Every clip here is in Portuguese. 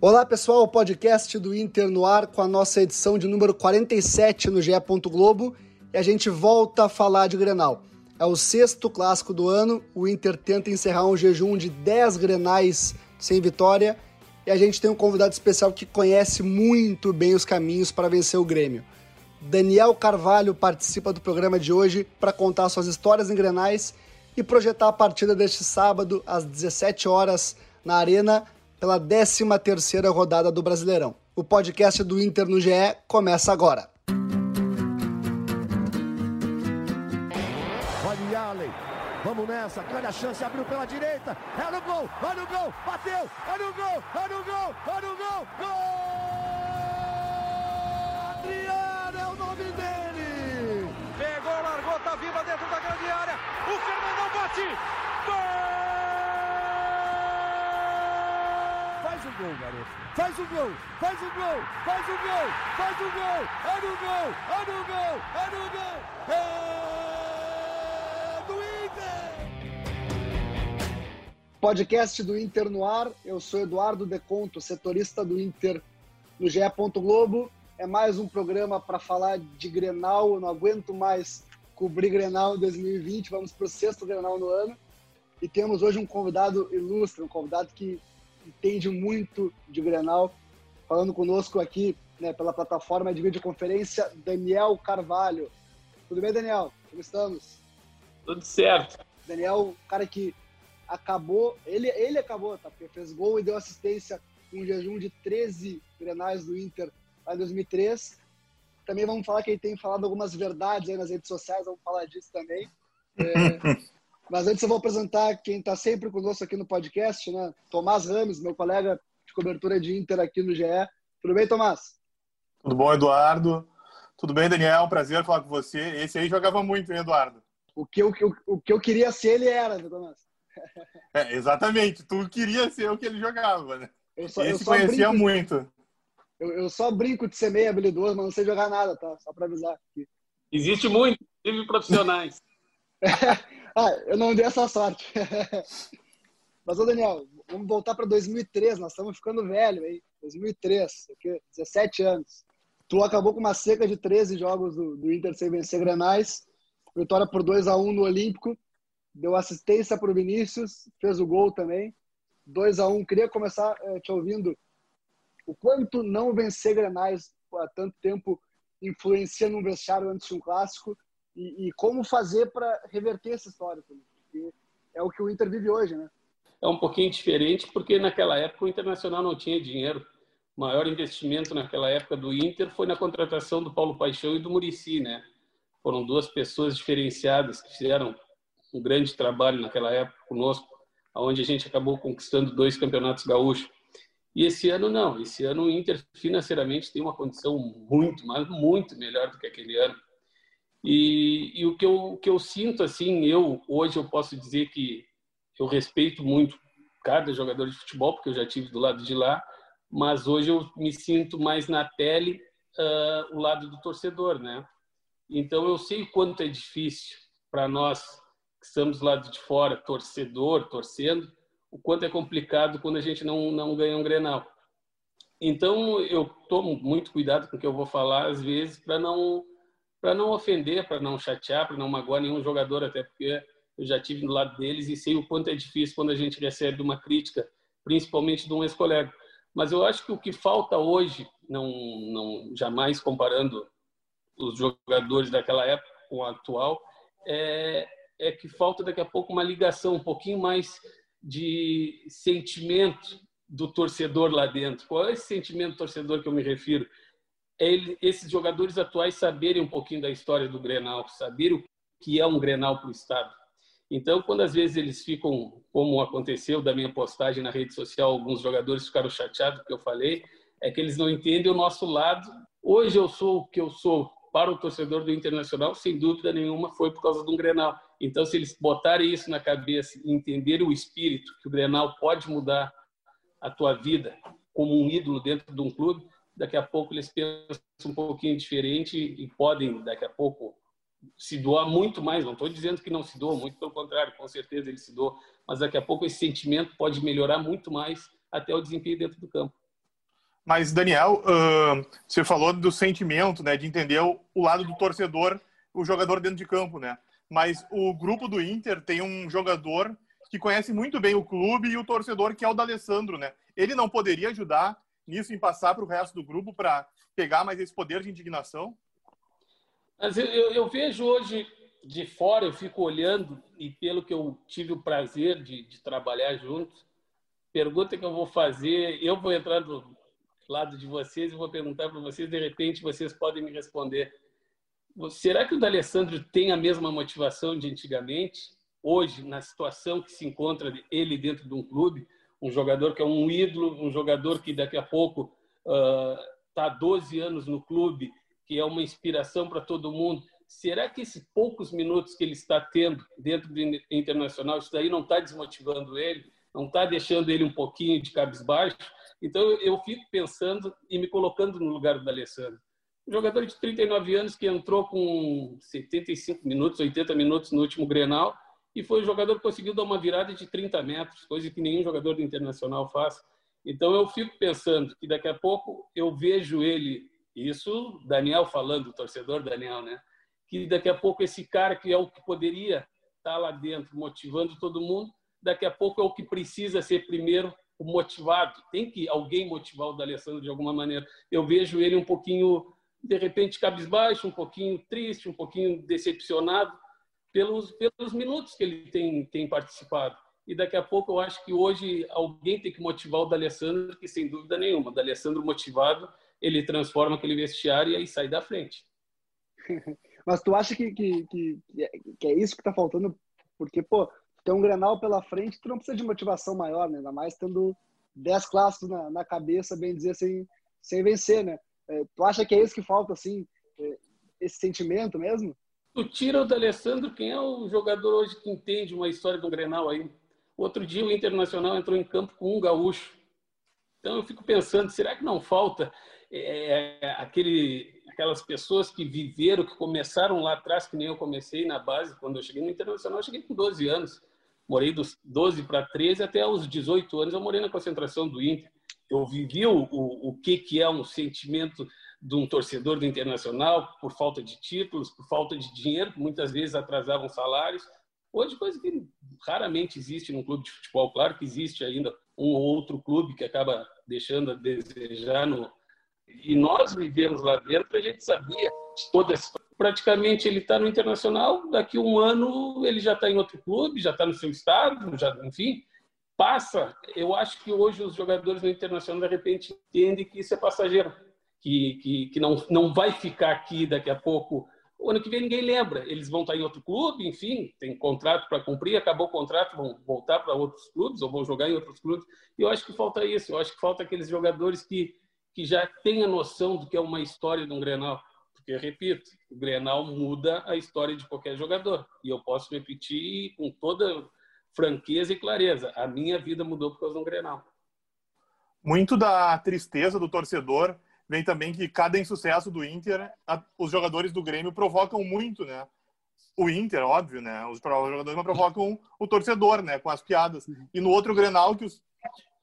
Olá pessoal, o podcast do Inter no ar com a nossa edição de número 47 no GE. Globo e a gente volta a falar de Grenal. É o sexto clássico do ano, o Inter tenta encerrar um jejum de 10 Grenais sem vitória e a gente tem um convidado especial que conhece muito bem os caminhos para vencer o Grêmio. Daniel Carvalho participa do programa de hoje para contar suas histórias em Grenais e projetar a partida deste sábado às 17 horas na Arena pela 13ª rodada do Brasileirão. O podcast do Inter no GE começa agora. Olha Allen, vamos nessa, grande a chance, abriu pela direita, é no gol, olha o gol, bateu, olha o gol, olha o gol, olha o gol, gol! Adriano é o nome dele! Pegou, largou, tá viva dentro da grande área, o Fernandão bate, gol! Faz o gol, garoto. Faz o gol, faz o gol, faz o gol, faz o gol. É no gol, é no gol, é no gol. É do Inter. Podcast do Inter no ar. Eu sou Eduardo Deconto, setorista do Inter no GE. Globo. É mais um programa para falar de Grenal. Eu não aguento mais cobrir Grenal 2020. Vamos para o sexto Grenal no ano. E temos hoje um convidado ilustre, um convidado que entende muito de Grenal, falando conosco aqui né, pela plataforma de videoconferência, Daniel Carvalho. Tudo bem, Daniel? Como estamos? Tudo certo. Daniel, cara que acabou, ele, ele acabou, tá? Porque fez gol e deu assistência com um jejum de 13 grenais do Inter lá em 2003. Também vamos falar que ele tem falado algumas verdades aí nas redes sociais, vamos falar disso também. É, Mas antes eu vou apresentar quem está sempre conosco aqui no podcast, né? Tomás Rames, meu colega de cobertura de Inter aqui no GE. Tudo bem, Tomás? Tudo bom, Eduardo? Tudo bem, Daniel? Prazer falar com você. Esse aí jogava muito, hein, Eduardo? O que eu, o que eu queria ser, ele era, né, Tomás? É, exatamente. Tu queria ser o que ele jogava, né? Eu só, Esse eu conhecia brinco, muito. Eu, eu, só brinco de ser meio habilidoso, mas não sei jogar nada, tá? Só para avisar. Aqui. Existe muito, inclusive profissionais. Ah, eu não dei essa sorte. Mas, ô Daniel, vamos voltar para 2003. Nós estamos ficando velho aí. 2003, aqui, 17 anos. Tu acabou com uma seca de 13 jogos do, do Inter sem vencer granais. Vitória por 2 a 1 no Olímpico. Deu assistência para o Vinícius, fez o gol também. 2 a 1 Queria começar eh, te ouvindo. O quanto não vencer granais há tanto tempo influencia no vestiário antes de um clássico e, e como fazer para reverter essa história porque é o que o Inter vive hoje, né? É um pouquinho diferente porque naquela época o Internacional não tinha dinheiro. O maior investimento naquela época do Inter foi na contratação do Paulo Paixão e do Murici, né? Foram duas pessoas diferenciadas que fizeram um grande trabalho naquela época conosco, aonde a gente acabou conquistando dois campeonatos gaúchos. E esse ano não, esse ano o Inter financeiramente tem uma condição muito, mas muito melhor do que aquele ano. E, e o, que eu, que eu sinto, assim, eu hoje eu posso dizer que eu respeito muito cada jogador de futebol, porque eu já tive do lado de lá, mas hoje eu me sinto mais na pele uh, o lado do torcedor, né? Então eu sei o quanto é difícil para nós que estamos do lado de fora, torcedor, torcendo, o quanto é complicado quando a gente não, não ganha um Grenal. Então eu tomo muito cuidado com o que eu vou falar às vezes para não para não ofender, para não chatear, para não magoar nenhum jogador, até porque eu já tive do lado deles e sei o quanto é difícil quando a gente recebe uma crítica, principalmente de um ex-colega. Mas eu acho que o que falta hoje, não, não jamais comparando os jogadores daquela época com o atual, é, é que falta daqui a pouco uma ligação, um pouquinho mais de sentimento do torcedor lá dentro. Qual é esse sentimento torcedor que eu me refiro? Ele, esses jogadores atuais saberem um pouquinho da história do Grenal, saber o que é um Grenal para o Estado. Então, quando às vezes eles ficam, como aconteceu da minha postagem na rede social, alguns jogadores ficaram chateados porque eu falei, é que eles não entendem o nosso lado. Hoje eu sou o que eu sou para o torcedor do Internacional, sem dúvida nenhuma, foi por causa de um Grenal. Então, se eles botarem isso na cabeça e entenderem o espírito, que o Grenal pode mudar a tua vida como um ídolo dentro de um clube, daqui a pouco eles pensam um pouquinho diferente e podem, daqui a pouco, se doar muito mais. Não estou dizendo que não se doa, muito pelo contrário, com certeza ele se doa, mas daqui a pouco esse sentimento pode melhorar muito mais até o desempenho dentro do campo. Mas, Daniel, você falou do sentimento, né, de entender o, lado do torcedor, o jogador dentro de campo, né? Mas o grupo do Inter tem um jogador que conhece muito bem o clube e o torcedor, que é o D'Alessandro, né? Ele não poderia ajudar nisso em passar para o resto do grupo para pegar mais esse poder de indignação? Mas eu, eu, eu, vejo hoje de fora, eu fico olhando e pelo que eu tive o prazer de, de trabalhar junto, pergunta que eu vou fazer, eu vou entrar do lado de vocês e vou perguntar para vocês, de repente vocês podem me responder. Será que o D'Alessandro tem a mesma motivação de antigamente? Hoje, na situação que se encontra ele dentro de um clube, um jogador que é um ídolo, um jogador que daqui a pouco está uh, 12 anos no clube, que é uma inspiração para todo mundo. Será que esses poucos minutos que ele está tendo dentro do Internacional, isso daí não está desmotivando ele? Não está deixando ele um pouquinho de cabisbaixo? Então eu fico pensando e me colocando no lugar do Alessandro. Um jogador de 39 anos que entrou com 75 minutos, 80 minutos no último Grenal e foi o jogador que conseguiu dar uma virada de 30 metros, coisa que nenhum jogador do Internacional faz. Então eu fico pensando que daqui a pouco eu vejo ele, isso Daniel falando, o torcedor Daniel, né? Que daqui a pouco esse cara que é o que poderia estar lá dentro motivando todo mundo, daqui a pouco é o que precisa ser primeiro o motivado. Tem que alguém motivar o D'Alessandro de alguma maneira. Eu vejo ele um pouquinho, de repente, cabisbaixo, um pouquinho triste, um pouquinho decepcionado pelos, pelos minutos que ele tem, tem participado. E daqui a pouco eu acho que hoje alguém tem que motivar o D'Alessandro, que sem dúvida nenhuma, o D'Alessandro motivado, ele transforma aquele vestiário e aí sai da frente. Mas tu acha que, que, que, que é isso que está faltando? Porque, pô, tem um Grenal pela frente, tu não precisa de motivação maior, né? Ainda mais tendo 10 clássicos na, na cabeça, bem dizer, sem, sem vencer, né? É, tu acha que é isso que falta, assim, é, esse sentimento mesmo? Tu tira o D'Alessandro, quem é o jogador hoje que entende uma história do Grenal aí? Outro dia o Internacional entrou em campo com um gaúcho. Então eu fico pensando, será que não falta é, é aquele, aquelas pessoas que viveram, que começaram lá atrás, que nem eu comecei na base, quando eu cheguei no Internacional, eu cheguei com 12 anos morei dos 12 para 13 até os 18 anos eu morei na concentração do Inter. Eu vivi o, o, o que, que é um sentimento de um torcedor do Internacional por falta de títulos, por falta de dinheiro, muitas vezes atrasavam salários. Hoje, coisa que raramente existe num clube de futebol. Claro que existe ainda um ou outro clube que acaba deixando a desejar. No... E nós vivemos lá dentro, a gente sabia toda essa praticamente ele está no Internacional, daqui a um ano ele já está em outro clube, já está no seu estado, já, enfim, passa. Eu acho que hoje os jogadores no Internacional, de repente, entendem que isso é passageiro, que, que, que não, não vai ficar aqui daqui a pouco. O ano que vem ninguém lembra, eles vão estar em outro clube, enfim, tem contrato para cumprir, acabou o contrato, vão voltar para outros clubes ou vão jogar em outros clubes. E eu acho que falta isso, eu acho que falta aqueles jogadores que, que já têm a noção do que é uma história de um Grenal porque, repito, o Grenal muda a história de qualquer jogador. E eu posso repetir com toda franqueza e clareza: a minha vida mudou por causa do Grenal. Muito da tristeza do torcedor vem também que cada insucesso do Inter, os jogadores do Grêmio provocam muito, né? O Inter, óbvio, né? Os jogadores provocam o torcedor, né? Com as piadas. E no outro Grenal que os,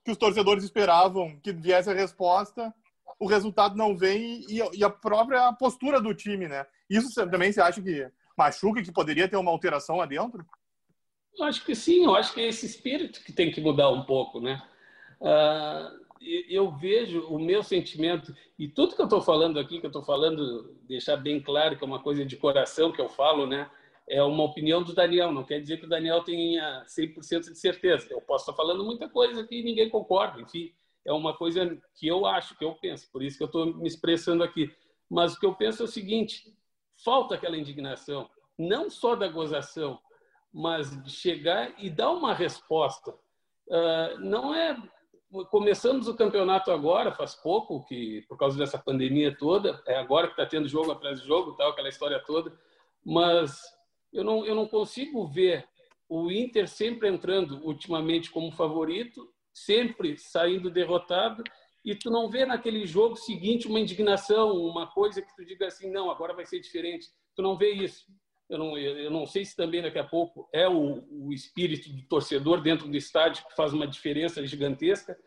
que os torcedores esperavam que viesse a resposta, o resultado não vem e, e, a própria postura do time, né? Isso também você acha que machuca, que poderia ter uma alteração lá dentro? Eu acho que sim, eu acho que é esse espírito que tem que mudar um pouco, né? Uh, eu vejo o meu sentimento, e tudo que eu estou falando aqui, que eu estou falando, deixar bem claro que é uma coisa de coração que eu falo, né? É uma opinião do Daniel, não quer dizer que o Daniel tenha 100% de certeza. Eu posso estar falando muita coisa que ninguém concorda, enfim é uma coisa que eu acho, que eu penso, por isso que eu estou me expressando aqui. Mas o que eu penso é o seguinte: falta aquela indignação, não só da gozação, mas de chegar e dar uma resposta. Uh, não é. Começamos o campeonato agora, faz pouco, que por causa dessa pandemia toda, é agora que está tendo jogo atrás de jogo, tal, aquela história toda, mas eu não, eu não consigo ver o Inter sempre entrando ultimamente como favorito sempre saindo derrotado e tu não vê naquele jogo seguinte uma indignação, uma coisa que tu diga assim, não, agora vai ser diferente. Tu não vê isso. Eu não, eu não sei se também daqui a pouco é o, o espírito do torcedor dentro do estádio que faz uma diferença gigantesca,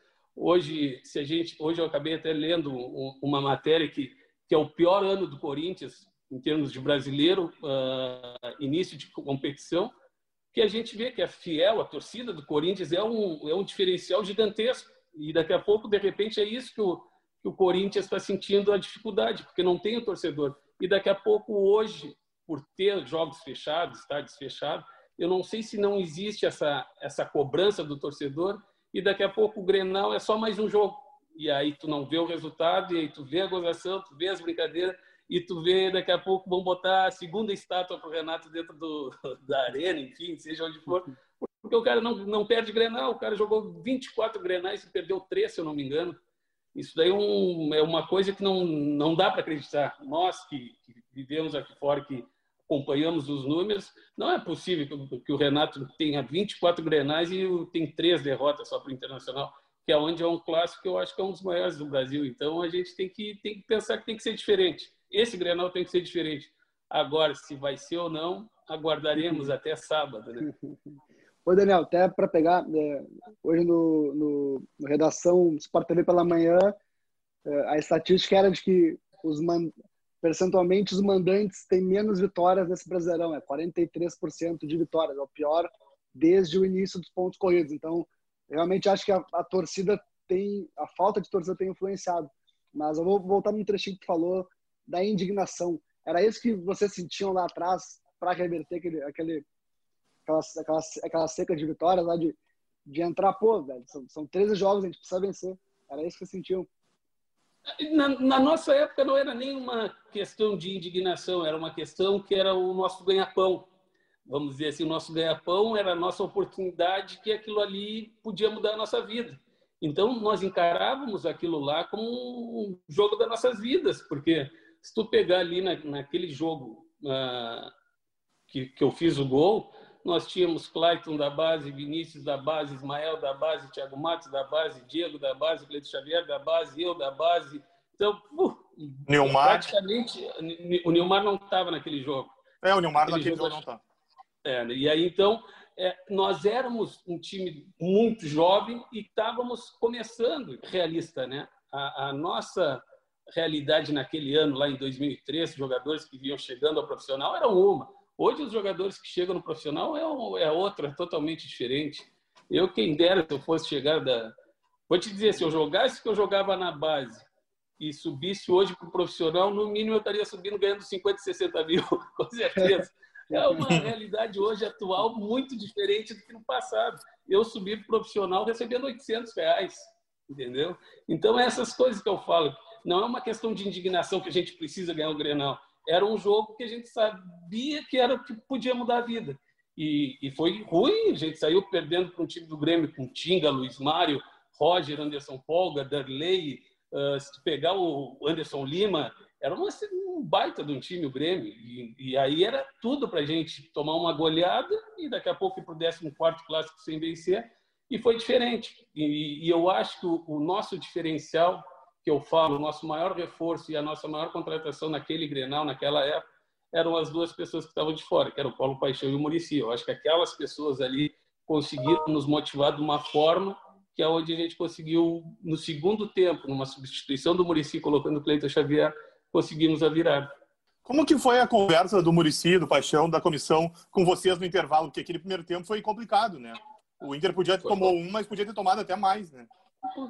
Hoje, se a gente, hoje eu acabei até lendo uma matéria que, que é o pior ano do Corinthians em termos de brasileiro, uh, início de competição, que a gente vê que é fiel, a torcida do Corinthians é um, é um diferencial gigantesco. E daqui a pouco, de repente, é isso que o, que o Corinthians está sentindo a dificuldade, porque não tem o torcedor. E daqui a pouco, hoje, por ter jogos fechados, estádios fechados, eu não sei se não existe essa, essa cobrança do torcedor e daqui a pouco o Grenal é só mais um jogo. E aí tu não vê o resultado, e aí tu vê a gozação, tu vê as brincadeiras, e tu vê daqui a pouco vão botar a segunda estátua para o Renato dentro do, da arena, enfim, seja onde for. Porque o cara não, não perde Grenal, o cara jogou 24 Grenais e perdeu três, se eu não me engano. Isso daí é, um, é uma coisa que não, não dá para acreditar. Nós que, que, vivemos aqui fora, que acompanhamos os números, não é possível que, o Renato tenha 24 Grenais e tem três derrotas só para o Internacional, que é onde é um clássico que eu acho que é um dos maiores do Brasil. Então a gente tem que, tem que pensar que tem que ser diferente esse Grenal tem que ser diferente. Agora, se vai ser ou não, aguardaremos até sábado. Né? Ô, Daniel, até para pegar, é, hoje no, no, no, Redação Sport TV pela manhã, é, a estatística era de que os man, percentualmente os mandantes têm menos vitórias nesse Brasileirão, é 43% de vitórias, é o pior desde o início dos pontos corridos. Então, realmente acho que a, a torcida tem, a falta de torcida tem influenciado. Mas eu vou voltar num trechinho que tu falou da indignação. Era isso que vocês sentiam lá atrás para reverter aquele, aquele, aquela, aquela, aquela seca de vitórias lá de, de entrar, pô, velho, são, são 13 jogos, a gente precisa vencer. Era isso que vocês sentiam. Na, na, nossa época não era nem uma questão de indignação, era uma questão que era o nosso ganha-pão. Vamos dizer assim, o nosso ganha-pão era a nossa oportunidade que aquilo ali podia mudar a nossa vida. Então, nós encarávamos aquilo lá como um jogo das nossas vidas, porque se tu pegar ali na, naquele jogo uh, que, que eu fiz o gol, nós tínhamos Clayton da base, Vinícius da base, Ismael da base, Thiago Matos da base, Diego da base, Cleiton Xavier da base, eu da base. Então, uh, Neumar. praticamente, o Neymar não estava naquele jogo. É, o Neymar naquele jogo, jogo não está. É, e aí, então, é, nós éramos um time muito jovem e estávamos começando, realista, né? A, a nossa realidade naquele ano, lá em 2003, jogadores que vinham chegando ao profissional era uma. Hoje, os jogadores que chegam no profissional é, é outra, totalmente diferente. Eu, quem dera, se eu fosse chegar da. Vou te dizer, se eu jogasse que eu jogava na base e subisse hoje para o profissional, no mínimo eu estaria subindo ganhando 50, 60 mil, com certeza. É uma realidade hoje atual muito diferente do que no passado. Eu subi para o profissional recebendo 800 reais, entendeu? Então, essas coisas que eu falo não é uma questão de indignação que a gente precisa ganhar o Grenal. Era um jogo que a gente sabia que era que podia mudar a vida. E, e foi ruim, a gente saiu perdendo para um time do Grêmio com Tinga, Luiz Mário, Roger, Anderson Polga, Darley, uh, se pegar o Anderson Lima, era uma, um baita de um time o Grêmio. E, e aí era tudo para a gente tomar uma goleada e daqui a pouco ir para o 14 clássico sem vencer. E foi diferente. E, e eu acho que o, o nosso diferencial que eu falo, o nosso maior reforço e a nossa maior contratação naquele Grenal, naquela época, eram as duas pessoas que estavam de fora, que era o Paulo Paixão e o Murici. Eu acho que aquelas pessoas ali conseguiram nos motivar de uma forma que é onde a gente conseguiu, no segundo tempo, numa substituição do Murici, colocando o Cleiton Xavier, conseguimos a virada. Como que foi a conversa do Murici, do Paixão, da comissão com vocês no intervalo? Porque aquele primeiro tempo foi complicado, né? O Inter podia ter tomado um, mas podia ter tomado até mais, né?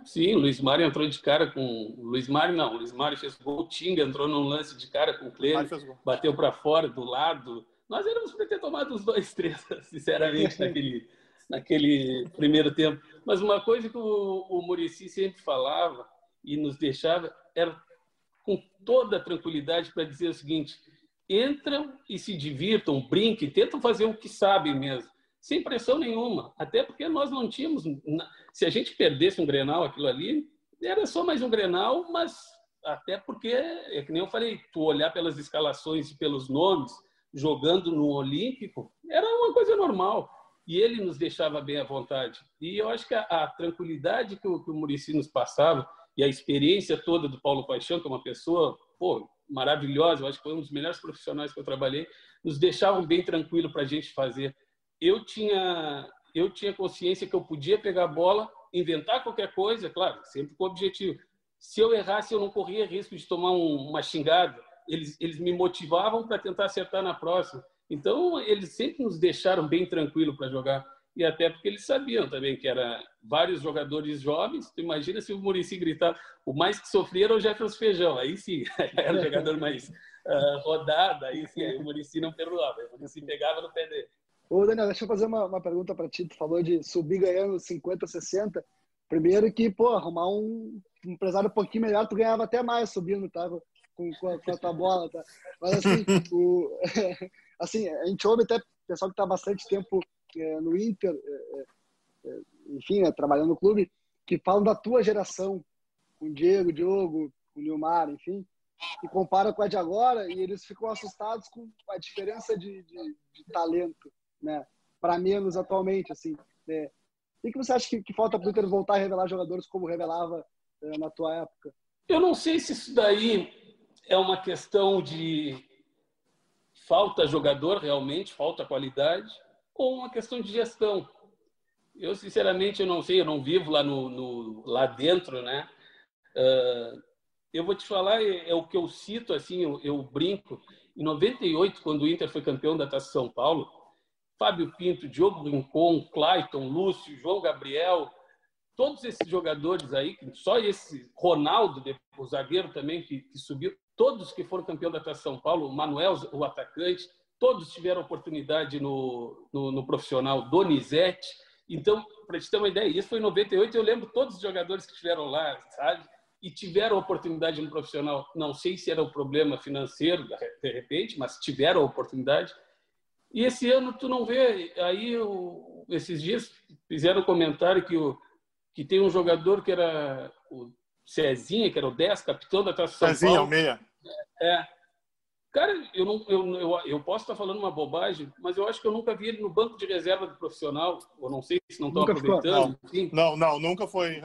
Sim, o Luiz Mário entrou de cara com. Luiz Mário não, o Luiz Mário fez gol, Tinga entrou num lance de cara com o Cleber, bateu para fora, do lado. Nós éramos para ter tomado os dois, três, sinceramente, naquele, naquele primeiro tempo. Mas uma coisa que o, o Murici sempre falava e nos deixava era com toda a tranquilidade para dizer o seguinte: entram e se divirtam, brinquem, tentam fazer o que sabem mesmo sem pressão nenhuma. Até porque nós não tínhamos. Se a gente perdesse um grenal, aquilo ali, era só mais um grenal, mas até porque, é que nem eu falei, tu olhar pelas escalações e pelos nomes, jogando no Olímpico, era uma coisa normal. E ele nos deixava bem à vontade. E eu acho que a, a tranquilidade que o, que o Murici nos passava e a experiência toda do Paulo Paixão, que é uma pessoa pô, maravilhosa, eu acho que foi um dos melhores profissionais que eu trabalhei, nos deixavam bem tranquilo para a gente fazer eu tinha eu tinha consciência que eu podia pegar a bola inventar qualquer coisa, claro, sempre com objetivo. Se eu errasse, eu não corria risco de tomar um, uma xingada. Eles, eles me motivavam para tentar acertar na próxima. Então, eles sempre nos deixaram bem tranquilo para jogar. E até porque eles sabiam também que era vários jogadores jovens. Tu imagina se o Murici gritar, o mais que sofria era o Jefferson Feijão. Aí sim, era o jogador mais uh, rodado. Aí sim, o Murici não perdoava. O Murici pegava no pé dele. Ô, Daniel, deixa eu fazer uma, uma pergunta para ti. Tu falou de subir ganhando 50, 60. Primeiro que, pô, arrumar um, empresário um pouquinho melhor, tu ganhava até mais subindo, tá? Com, com, a, com a tua bola, tá? Mas assim, o, assim, a gente ouve até pessoal que está bastante tempo é, no Inter, é, é, é, enfim, né, trabalhando no clube, que falam da tua geração, com o Diego, Diogo, com o Nilmar, enfim, e compara com a de agora e eles ficam assustados com a diferença de, de, de talento, né? Para menos atualmente, assim. Né? O que você acha que, que falta para o Inter voltar a revelar jogadores como revelava é, na tua época? Eu não sei se isso daí é uma questão de falta jogador realmente, falta qualidade, ou uma questão de gestão. Eu, sinceramente, eu não sei, eu não vivo lá, no, no lá dentro, né? Uh, eu vou te falar, é, é, o que eu cito, assim, eu, eu, brinco. Em 98, quando o Inter foi campeão da Taça São Paulo, Fábio Pinto, Diogo Rincon, Clayton, Lúcio, João Gabriel, todos esses jogadores aí, só esse Ronaldo, o zagueiro também que, que subiu, todos que foram campeão da São Paulo, o Manuel, o atacante, todos tiveram oportunidade no, no, no profissional Donizete. Então, para te ter uma ideia, isso foi em 98, eu lembro todos os jogadores que estiveram lá, sabe? E tiveram oportunidade no profissional. Não sei se era o problema financeiro, de repente, mas tiveram a oportunidade. E esse ano tu não vê. Aí, eu, esses dias, fizeram um comentário que, o, que tem um jogador que era o Cezinha, que era o 10, capitão da Taça São Cezinha, Paulo. Cezinha, o meia. É. Cara, eu, não, eu, eu, eu, posso estar falando uma bobagem, mas eu acho que eu nunca vi ele no banco de reserva do profissional, ou não sei se não estão aproveitando. Não, não, não, nunca foi.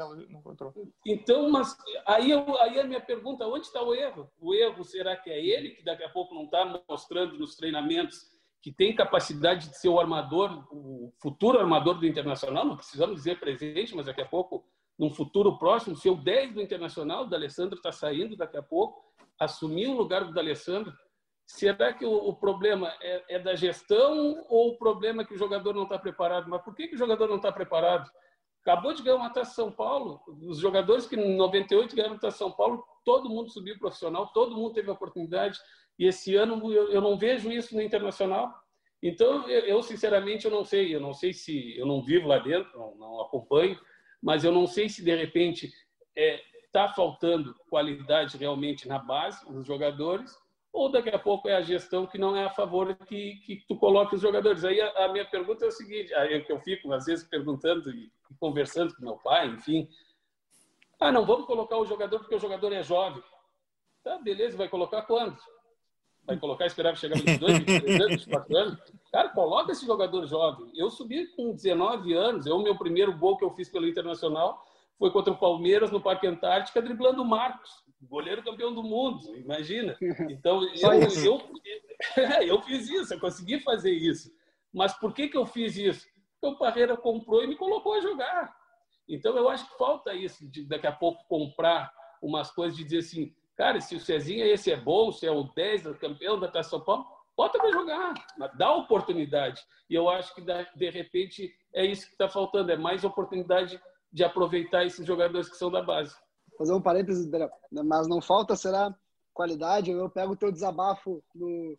Então, mas aí, eu, aí a minha pergunta, onde está o erro? O erro será que é ele, que daqui a pouco não está mostrando nos treinamentos que tem capacidade de ser o armador, o futuro armador do Internacional, não precisamos dizer presente, mas daqui a pouco, num futuro próximo, ser o 10 do Internacional, o D'Alessandro está saindo daqui a pouco, assumir o lugar do D'Alessandro, será que o, o problema é, é, da gestão ou o problema é que o jogador não está preparado? Mas por que, que o jogador não está preparado? Acabou de ganhar uma Taça São Paulo, os jogadores que em 98 ganharam a Taça São Paulo, todo mundo subiu profissional, todo mundo teve oportunidade, e esse ano eu, eu não vejo isso no Internacional. Então, eu, eu, sinceramente, eu não sei, eu não sei se, eu não vivo lá dentro, não, não acompanho, mas eu não sei se de repente está é, tá faltando qualidade realmente na base dos jogadores, ou daqui a pouco é a gestão que não é a favor que, que tu coloque os jogadores. Aí a, a minha pergunta é o seguinte, é que eu fico às vezes perguntando e conversando com meu pai, enfim, ah, não, vamos colocar o jogador porque o jogador é jovem. Tá, beleza, vai colocar quando? Vai colocar, esperava chegar 22, 23 anos, 24 anos? Cara, coloca esse jogador jovem. Eu subi com 19 anos, eu, meu primeiro gol que eu fiz pelo Internacional foi contra o Palmeiras no Parque Antártica, driblando o Marcos goleiro campeão do mundo, imagina. Então, eu, eu, eu, fiz isso, eu consegui fazer isso. Mas por que, que eu fiz isso? Porque o Parreira comprou e me colocou a jogar. Então, eu acho que falta isso, de daqui a pouco comprar umas coisas, de dizer assim, cara, se o Cezinha esse é bom, se é o 10, o campeão da Taça São Paulo, bota para jogar, dá oportunidade. E eu acho que, de repente, é isso que está faltando, é mais oportunidade de aproveitar esses jogadores que são da base fazer um parênteses, mas não falta, será qualidade? Eu pego o teu desabafo no,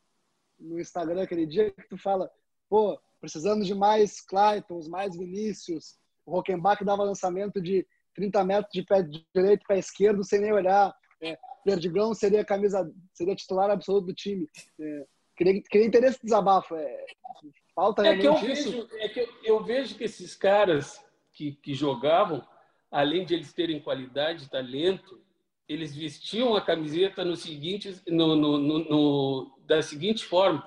no Instagram aquele dia que tu fala, pô, precisamos de mais Claytons, mais Vinícius. O Rockenbach dava lançamento de 30 metros de pé direito para esquerdo sem nem olhar. É, Perdigão seria camisa, seria titular absoluto do time. É, queria, queria entender esse desabafo. É, falta é que eu isso? Vejo, é que eu, eu vejo que esses caras que, que jogavam além de eles terem qualidade, talento, eles vestiam a camiseta no seguinte, no, no, no, da seguinte forma: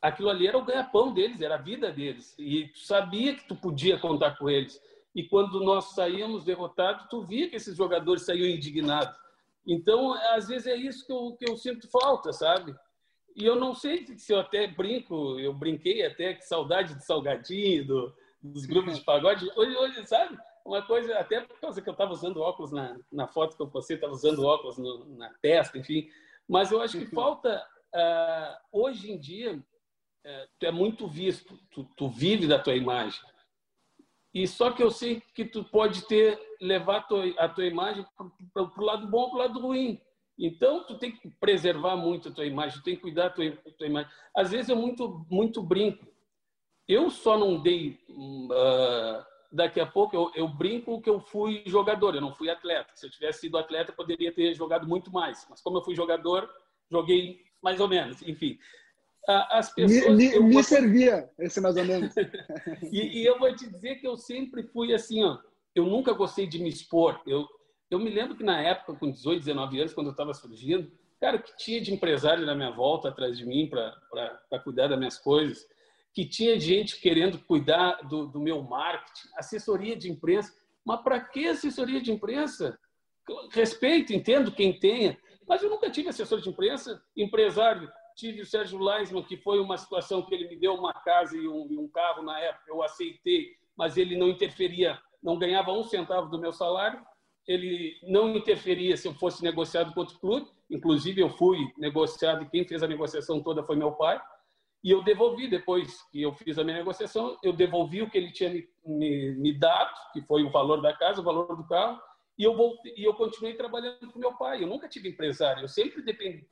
aquilo ali era o ganha-pão deles, era a vida deles, e tu sabia que tu podia contar com eles. E quando nós saíamos derrotados, tu via que esses jogadores saíam indignados. Então, às vezes é isso que eu, que eu sinto falta, sabe? E eu não sei se eu até brinco, eu brinquei até que saudade de salgadinho, do, dos grupos de pagode. Hoje, hoje, sabe? uma coisa, até por causa que eu estava usando óculos na, na foto que eu postei, estava usando óculos no, na testa, enfim. Mas eu acho que uhum. falta, uh, hoje em dia, uh, tu é muito visto, tu, tu vive da tua imagem. E só que eu sei que tu pode ter levar a tua, a tua imagem para o lado bom, para o lado ruim. Então, tu tem que preservar muito a tua imagem, tu tem que cuidar da tua, tua imagem. Às vezes eu muito, muito brinco. Eu só não dei. Uh, daqui a pouco, eu, eu, brinco que eu fui jogador, eu não fui atleta. Se eu tivesse sido atleta, poderia ter jogado muito mais. Mas como eu fui jogador, joguei mais ou menos. Enfim, as pessoas. Me, me, me servia esse mais ou menos. e, e eu vou te dizer que eu sempre fui assim, ó. Eu nunca gostei de me expor. Eu, eu me lembro que na época, com 18, 19 anos, quando eu estava surgindo, cara, que tinha de empresário na minha volta atrás de mim para cuidar das minhas coisas, que tinha gente querendo cuidar do, do meu marketing, assessoria de imprensa. Mas para que assessoria de imprensa? Respeito, entendo quem tenha, mas eu nunca tive assessor de imprensa, empresário. Tive o Sérgio Leisman, que foi uma situação que ele me deu uma casa e um, e um carro na época, eu aceitei, mas ele não interferia, não ganhava um centavo do meu salário ele não interferia se eu fosse negociado com outro clube. Inclusive, eu fui negociado e quem fez a negociação toda foi meu pai. E eu devolvi, depois que eu fiz a minha negociação, eu devolvi o que ele tinha me, me, me dado, que foi o valor da casa, o valor do carro, e eu, voltei, e eu continuei trabalhando com meu pai. Eu nunca tive empresário, eu sempre dependi,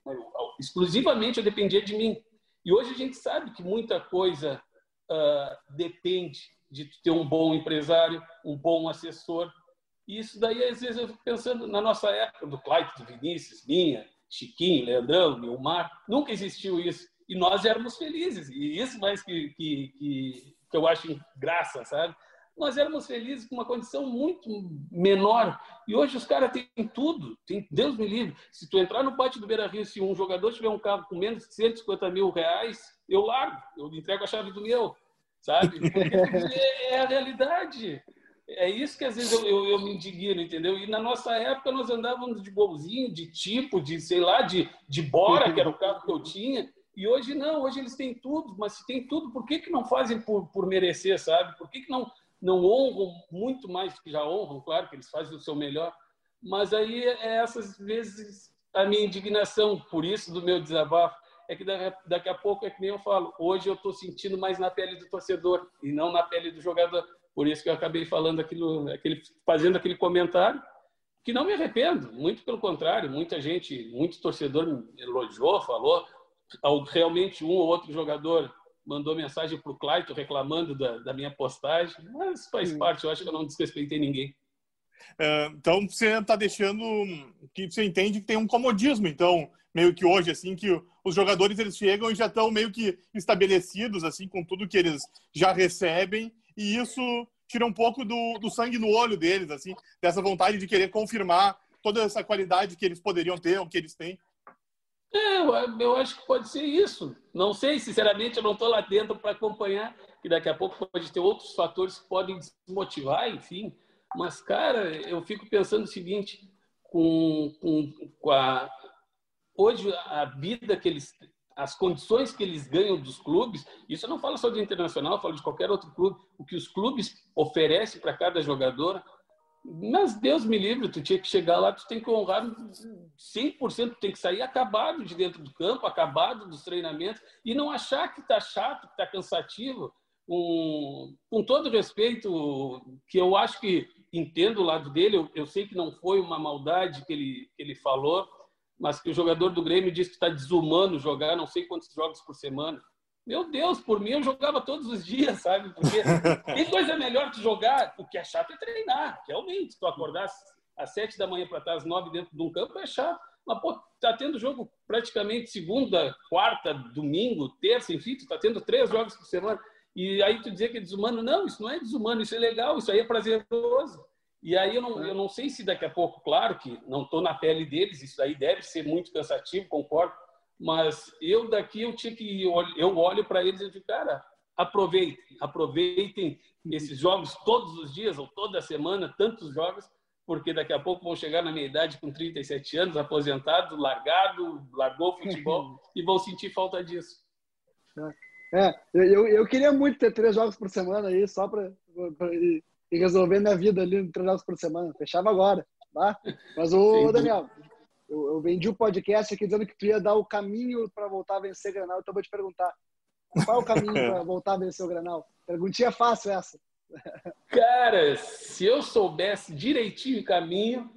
exclusivamente eu dependia de mim. E hoje a gente sabe que muita coisa uh, depende de ter um bom empresário, um bom assessor, e isso daí, às vezes, eu fico pensando na nossa época, do Clayton, do Vinícius, minha, Chiquinho, Leandrão, Milmar, nunca existiu isso. E nós éramos felizes. E isso mais que, que, que, que eu acho graça, sabe? Nós éramos felizes com uma condição muito menor. E hoje os caras têm tudo. Tem, Deus me livre. Se tu entrar no pátio do Beira Rio, se um jogador tiver um carro com menos de 150 mil reais, eu largo. Eu entrego a chave do meu. Sabe? Porque é a realidade. É isso que às vezes eu, eu, eu, me indigno, entendeu? E na nossa época nós andávamos de golzinho, de tipo, de sei lá, de, de bora, que era o carro que eu tinha. E hoje não, hoje eles têm tudo, mas se tem tudo, por que, que não fazem por, por merecer, sabe? Por que, que não, não honram muito mais do que já honram? Claro que eles fazem o seu melhor, mas aí é essas vezes a minha indignação, por isso do meu desabafo, é que daqui a pouco é que nem eu falo, hoje eu estou sentindo mais na pele do torcedor e não na pele do jogador por isso que eu acabei falando aquilo, aquele, fazendo aquele comentário, que não me arrependo, muito pelo contrário, muita gente, muito torcedor me elogiou, falou, realmente um ou outro jogador mandou mensagem para o Clayton reclamando da, da, minha postagem, mas faz parte, eu acho que eu não desrespeitei ninguém. É, então você está deixando que você entende que tem um comodismo, então meio que hoje assim que os jogadores eles chegam e já estão meio que estabelecidos assim com tudo que eles já recebem e isso tira um pouco do, do sangue no olho deles, assim, dessa vontade de querer confirmar toda essa qualidade que eles poderiam ter, ou que eles têm. É, eu acho que pode ser isso. Não sei, sinceramente, eu não estou lá dentro para acompanhar, que daqui a pouco pode ter outros fatores que podem desmotivar, enfim. Mas, cara, eu fico pensando o seguinte: com, com, com a, hoje a vida que eles as condições que eles ganham dos clubes, isso eu não falo só do Internacional, eu falo de qualquer outro clube, o que os clubes oferecem para cada jogador, mas Deus me livre, tu tinha que chegar lá, tu tem que honrar 100%, tu tem que sair acabado de dentro do campo, acabado dos treinamentos, e não achar que está chato, que está cansativo, com, com todo respeito, que eu acho que entendo o lado dele, eu, eu sei que não foi uma maldade que ele, que ele falou, mas que o jogador do Grêmio diz que está desumano jogar não sei quantos jogos por semana. Meu Deus, por mim eu jogava todos os dias, sabe? Porque tem coisa melhor que jogar. O que é chato é treinar, realmente. Tu acordar às sete da manhã para estar às nove dentro de um campo é chato. Mas, pô, tá tendo jogo praticamente segunda, quarta, domingo, terça, enfim, tu tá tendo três jogos por semana. E aí tu dizer que é desumano, não, isso não é desumano, isso é legal, isso aí é prazeroso. E aí eu não, eu não sei se daqui a pouco, claro que não estou na pele deles, isso aí deve ser muito cansativo, concordo, mas eu daqui eu tinha que eu olho para eles e digo, cara, aproveitem, aproveitem esses jogos todos os dias ou toda semana, tantos jogos, porque daqui a pouco vão chegar na minha idade com 37 anos, aposentado, largado, largou o futebol e vão sentir falta disso. É, eu, eu queria muito ter três jogos por semana aí, só para e resolvendo a vida ali no treinamento por semana. Fechava agora, tá? Mas, ô, Daniel, eu, eu, vendi o podcast aqui dizendo que tu ia dar o caminho para voltar a vencer o Granal, então eu vou te perguntar. Qual é o caminho para voltar a vencer o Granal? Perguntinha fácil essa. Cara, se eu soubesse direitinho o caminho,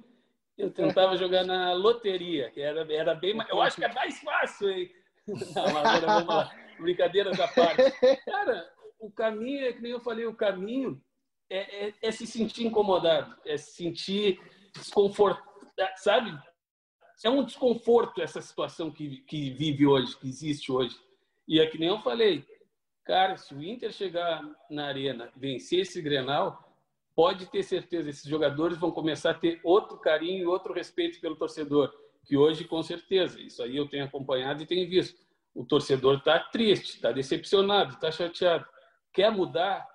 eu tentava jogar na loteria, que era, era bem mais. Eu acho que é mais fácil, hein? Não, agora vamos lá. Brincadeiras à parte. Cara, o caminho, é que nem eu falei, o caminho é, é, é se sentir incomodado, é se sentir desconforto, sabe? É um desconforto essa situação que, que vive hoje, que existe hoje. E é que nem eu falei, cara, se o Inter chegar na arena, vencer esse Grenal, pode ter certeza, esses jogadores vão começar a ter outro carinho outro respeito pelo torcedor, que hoje, com certeza, isso aí eu tenho acompanhado e tenho visto. O torcedor está triste, está decepcionado, está chateado. Quer mudar,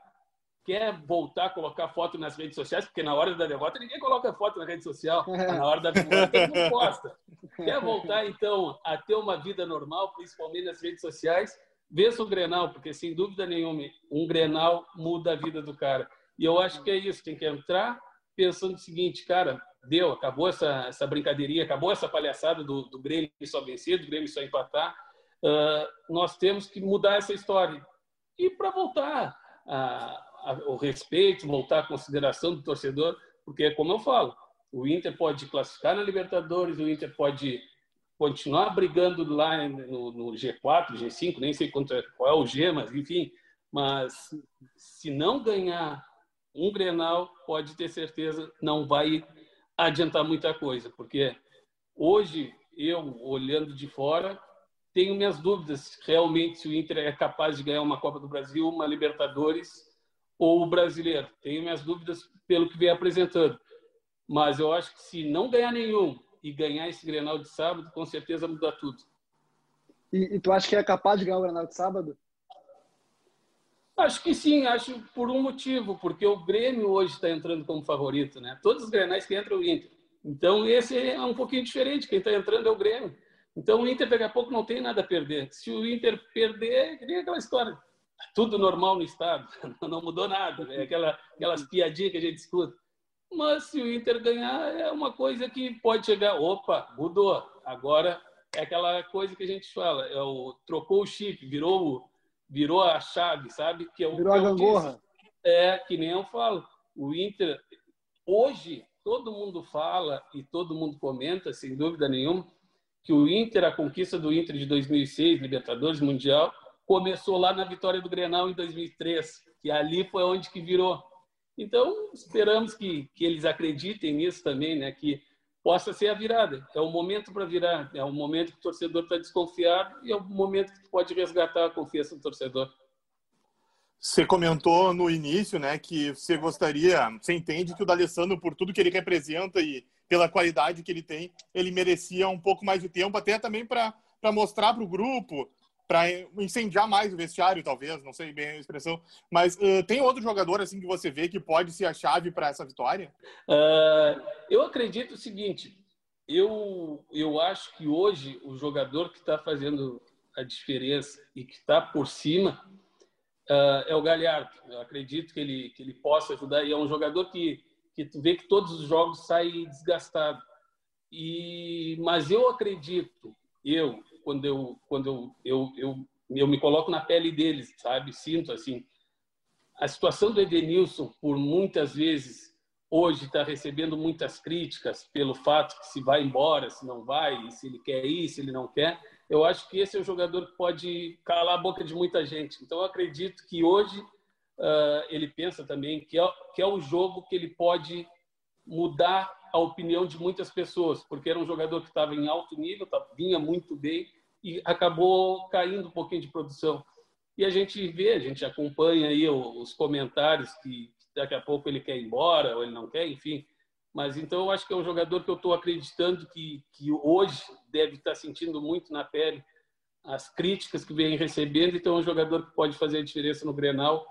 quer voltar a colocar foto nas redes sociais, porque na hora da derrota ninguém coloca foto na rede social, na hora da todo mundo posta. Quer voltar, então, a ter uma vida normal, principalmente nas redes sociais, Vença o Grenal, porque sem dúvida nenhuma, um Grenal muda a vida do cara. E eu acho que é isso, tem que entrar pensando o seguinte, cara, deu, acabou essa, essa brincadeirinha, acabou essa palhaçada do, do Grêmio só vencer, do Grêmio só empatar. Uh, nós temos que mudar essa história. E para voltar a, o respeito, voltar a consideração do torcedor, porque, como eu falo, o Inter pode classificar na Libertadores, o Inter pode continuar brigando lá no, no G4, G5, nem sei é, qual é o G, mas enfim. Mas se não ganhar um Grenal, pode ter certeza, não vai adiantar muita coisa, porque hoje eu, olhando de fora, tenho minhas dúvidas realmente se o Inter é capaz de ganhar uma Copa do Brasil, uma Libertadores ou o Brasileiro. Tenho minhas dúvidas pelo que vem apresentando. Mas eu acho que se não ganhar nenhum e ganhar esse Grenal de sábado, com certeza muda tudo. E, e, tu acha que é capaz de ganhar o Grenal de sábado? Acho que sim, acho por um motivo, porque o Grêmio hoje está entrando como favorito, né? Todos os Grenais que entram o Inter. Então esse é um pouquinho diferente, quem está entrando é o Grêmio. Então o Inter daqui a pouco não tem nada a perder. Se o Inter perder, é aquela história. Tudo normal no estado, não mudou nada. É aquela, aquelas piadinhas que a gente escuta. Mas se o Inter ganhar, é uma coisa que pode chegar. Opa, mudou. Agora é aquela coisa que a gente fala, é o trocou o chip, virou virou a chave, sabe? Que é o virou a gangorra. É que nem eu falo. O Inter hoje todo mundo fala e todo mundo comenta, sem dúvida nenhuma, que o Inter, a conquista do Inter de 2006, Libertadores Mundial, começou lá na vitória do Grenal em 2003, que ali foi onde que virou. Então, esperamos que, que eles acreditem nisso também, né? que possa ser a virada. É o momento para virar, é o momento que o torcedor está desconfiado e é o momento que pode resgatar a confiança do torcedor. Você comentou no início, né, que você gostaria, você entende que o D'Alessandro, por tudo que ele representa e pela qualidade que ele tem, ele merecia um pouco mais de tempo, até também para mostrar para o grupo, para incendiar mais o vestiário, talvez, não sei bem a expressão. Mas uh, tem outro jogador assim que você vê que pode ser a chave para essa vitória? Uh, eu acredito o seguinte: eu, eu acho que hoje o jogador que está fazendo a diferença e que está por cima uh, é o Galhardo. Eu acredito que ele, que ele possa ajudar. E é um jogador que, que tu vê que todos os jogos saem desgastado. E, mas eu acredito, eu, quando eu quando eu, eu, eu, eu me coloco na pele deles, sabe? Sinto assim. A situação do Edenilson, por muitas vezes, hoje está recebendo muitas críticas pelo fato que se vai embora, se não vai, se ele quer ir, se ele não quer. Eu acho que esse é o jogador que pode calar a boca de muita gente. Então, eu acredito que hoje uh, ele pensa também que é, que é o jogo que ele pode mudar a opinião de muitas pessoas, porque era um jogador que estava em alto nível, tá, vinha muito bem, e acabou caindo um pouquinho de produção. E a gente vê, a gente acompanha aí os comentários que daqui a pouco ele quer ir embora ou ele não quer, enfim. Mas então eu acho que é um jogador que eu estou acreditando que, que hoje deve estar sentindo muito na pele as críticas que vem recebendo. Então é um jogador que pode fazer a diferença no Grenal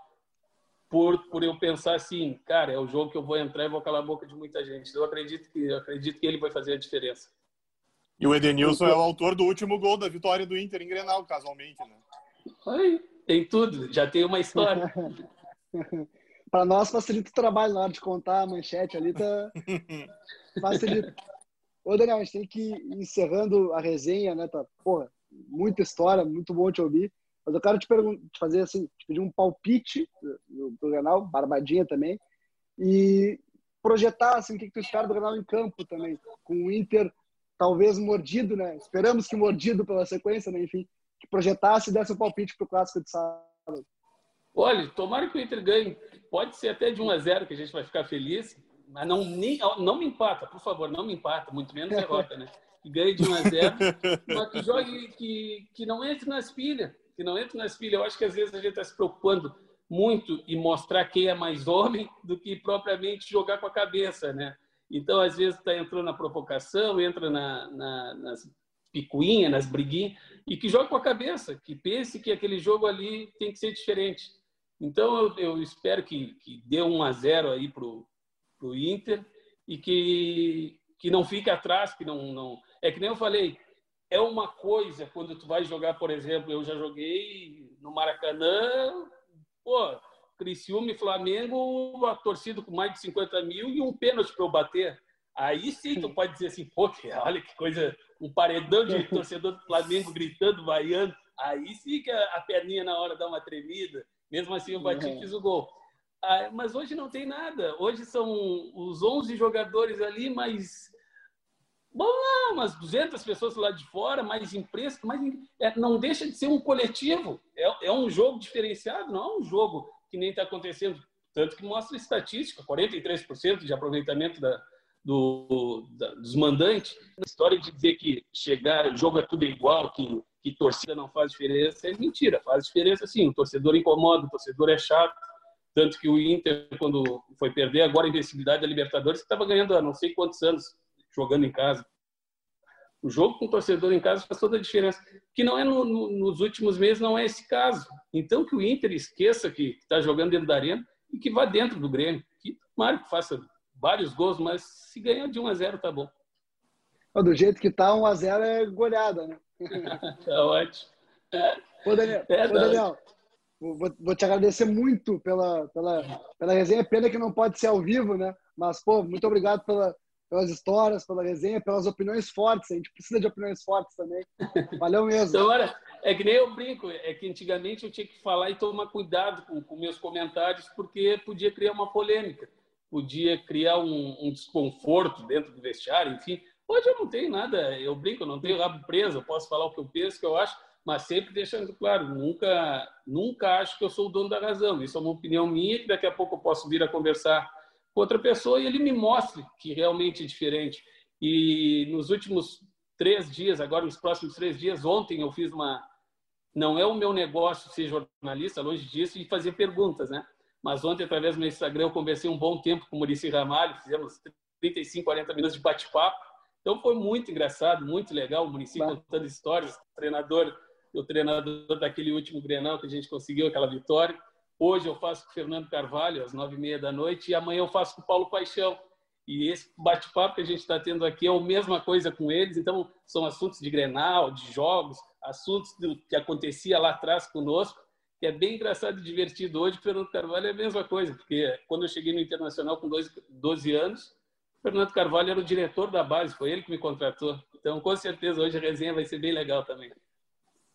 por, por eu pensar assim, cara, é o jogo que eu vou entrar e vou calar a boca de muita gente. Eu acredito que eu acredito que ele vai fazer a diferença. E o Edenilson é o autor do último gol da vitória do Inter em Grenal, casualmente, né? Aí, tem tudo, já tem uma história. para nós facilita o trabalho na hora de contar a manchete ali, tá... facilita. Ô, Daniel, a gente tem que ir encerrando a resenha, né? Tá, porra, muita história, muito bom te ouvir. Mas eu quero te, te fazer assim, te pedir um palpite do, do Grenal, Barbadinha também, e projetar assim, o que, que tu espera do Grenal em campo também, com o Inter talvez mordido, né? Esperamos que mordido pela sequência, né? Enfim, que projetasse e desse um palpite para o clássico de sábado. Olha, tomara que o Inter ganhe. Pode ser até de 1 a 0 que a gente vai ficar feliz, mas não, nem, não me empata, por favor, não me empata, muito menos derrota, né? Que ganhe de 1 a 0, mas que jogue, que, que não entre nas pilhas, que não entre nas pilhas. Eu acho que às vezes a gente está se preocupando muito em mostrar quem é mais homem do que propriamente jogar com a cabeça, né? Então, às vezes, está entrando na provocação, entra na, na, nas picuinhas, nas briguinhas, e que joga com a cabeça, que pense que aquele jogo ali tem que ser diferente. Então, eu, eu espero que, que dê 1 a 0 aí para o Inter e que, que não fique atrás, que não, não... É que nem eu falei, é uma coisa quando tu vai jogar, por exemplo, eu já joguei no Maracanã, pô, Criciúma e Flamengo, a torcida com mais de 50 mil e um pênalti para eu bater. Aí sim tu pode dizer assim, pô, olha que coisa, um paredão de torcedor do Flamengo gritando, vaiando. Aí sim que a, perninha na hora dá uma tremida. Mesmo assim eu bati e uhum. fiz o gol. Ah, mas hoje não tem nada. Hoje são os 11 jogadores ali, mas Vamos lá, umas 200 pessoas lá de fora, mais imprensa, mas é, não deixa de ser um coletivo. É, é um jogo diferenciado, não é um jogo que nem está acontecendo. Tanto que mostra a estatística, 43% de aproveitamento da, do, da, dos mandantes. A história de dizer que chegar, jogo é tudo igual, que, que torcida não faz diferença, é mentira. Faz diferença sim. O torcedor incomoda, o torcedor é chato. Tanto que o Inter, quando foi perder agora a invencibilidade da Libertadores, estava ganhando há não sei quantos anos jogando em casa. O jogo com o torcedor em casa faz toda a diferença. Que não é no, no, nos últimos meses, não é esse caso. Então que o Inter esqueça que está jogando dentro da arena e que vá dentro do Grêmio. Que tomara que faça vários gols, mas se ganhar de 1 a 0 tá bom. Do jeito que tá, 1 a 0 é goleada, né? tá ótimo. Ô, Daniel, é, ô, Daniel vou, vou, te agradecer muito pela, pela, pela resenha. Pena que não pode ser ao vivo, né? Mas, pô, muito obrigado pela, pelas histórias, pela resenha, pelas opiniões fortes. A gente precisa de opiniões fortes também. Valeu mesmo. então, olha, é que nem eu brinco, é que antigamente eu tinha que falar e tomar cuidado com, com meus comentários, porque podia criar uma polêmica, podia criar um, um, desconforto dentro do vestiário, enfim. Hoje eu não tenho nada, eu brinco, eu não tenho rabo preso, eu posso falar o que eu penso, o que eu acho, mas sempre deixando claro, nunca, nunca acho que eu sou o dono da razão. Isso é uma opinião minha, que daqui a pouco eu posso vir a conversar com outra pessoa e ele me mostre que realmente é diferente. E nos últimos três dias, agora nos próximos três dias, ontem eu fiz uma. Não é o meu negócio ser jornalista, longe disso, e fazer perguntas, né? Mas ontem, através do meu Instagram, eu conversei um bom tempo com o Murici Ramalho, fizemos 35, 40 minutos de bate-papo. Então foi muito engraçado, muito legal. O Murici contando histórias, o treinador, o treinador daquele último Grenal que a gente conseguiu, aquela vitória. Hoje eu faço com o Fernando Carvalho, às nove e meia da noite, e amanhã eu faço com o Paulo Paixão. E esse bate-papo que a gente está tendo aqui é a mesma coisa com eles. Então, são assuntos de Grenal, de jogos, assuntos do que acontecia lá atrás conosco, que é bem engraçado e divertido. Hoje, o Fernando Carvalho é a mesma coisa, porque quando eu cheguei no Internacional com 12 anos, o Fernando Carvalho era o diretor da base, foi ele que me contratou. Então, com certeza, hoje a resenha vai ser bem legal também.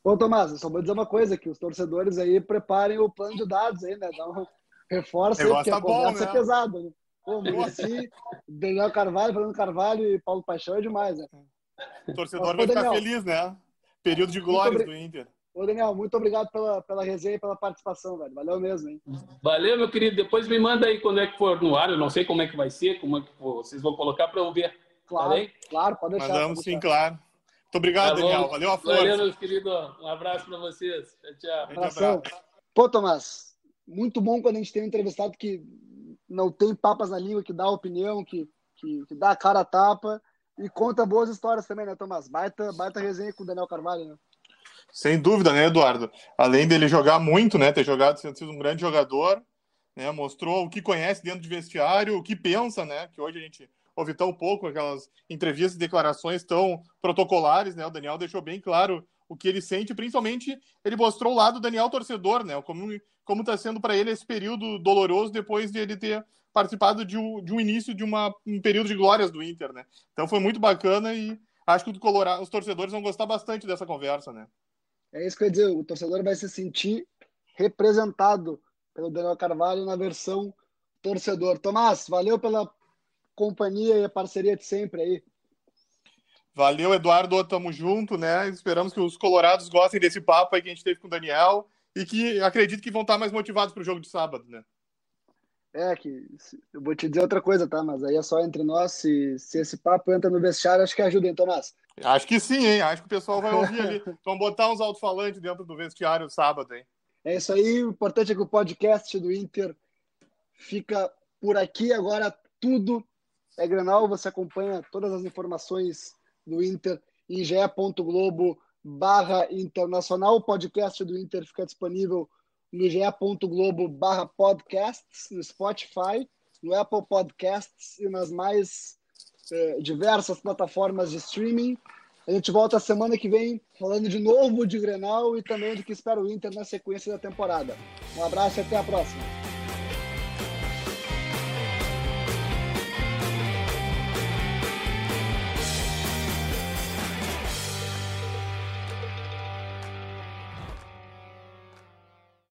Ô, Tomás, eu só vou dizer uma coisa, que os torcedores aí preparem o plano de dados aí, né? Dá um reforço aí, porque tá a conversa é né? é pesada, né? Pô, Murici, Daniel Carvalho, Fernando Carvalho e Paulo Paixão é demais, né? O torcedor vai ficar feliz, né? Período de glórias do Inter. Ô, Daniel, muito obrigado pela, pela resenha e pela participação, velho. Valeu mesmo, hein? Valeu, meu querido. Depois me manda aí quando é que for no ar. Eu não sei como é que vai ser, como é que vocês vão colocar para eu ver. Claro, tá claro, pode deixar. Mandamos sim, claro. Muito obrigado, tá Daniel. Valeu a força. Valeu, meu querido. Um abraço para vocês. Tchau, tchau. Pô, Tomás, muito bom quando a gente tem um entrevistado que não tem papas na língua, que dá opinião, que, que, que dá a cara a tapa e conta boas histórias também, né, Tomás? Baita, baita resenha com o Daniel Carvalho, né? Sem dúvida, né, Eduardo? Além dele jogar muito, né, ter jogado, ter sido um grande jogador, né, mostrou o que conhece dentro de vestiário, o que pensa, né, que hoje a gente ouvi tão pouco aquelas entrevistas e declarações tão protocolares, né? O Daniel deixou bem claro o que ele sente, principalmente ele mostrou o lado Daniel torcedor, né? Como como está sendo para ele esse período doloroso depois de ele ter participado de um, de um início de uma, um período de glórias do Inter, né? Então foi muito bacana e acho que Colorado, os torcedores vão gostar bastante dessa conversa, né? É isso que eu ia dizer, o torcedor vai se sentir representado pelo Daniel Carvalho na versão torcedor. Tomás, valeu pela companhia e a parceria de sempre aí. Valeu, Eduardo, tamo junto, né? Esperamos que os colorados gostem desse papo aí que a gente teve com o Daniel e que acredito que vão estar mais motivados para o jogo de sábado, né? É, que eu vou te dizer outra coisa, tá? Mas aí é só entre nós. Se, se esse papo entra no vestiário, acho que ajuda, hein, Tomás? Acho que sim, hein? Acho que o pessoal vai ouvir ali. Vão botar uns alto-falantes dentro do vestiário sábado, hein? É isso aí. O importante é que o podcast do Inter fica por aqui. Agora tudo é Grenal. Você acompanha todas as informações do Inter em ge.globo barra internacional. O podcast do Inter fica disponível no ge.globo barra podcasts, no Spotify, no Apple Podcasts e nas mais eh, diversas plataformas de streaming. A gente volta semana que vem falando de novo de Grenal e também do que espera o Inter na sequência da temporada. Um abraço e até a próxima.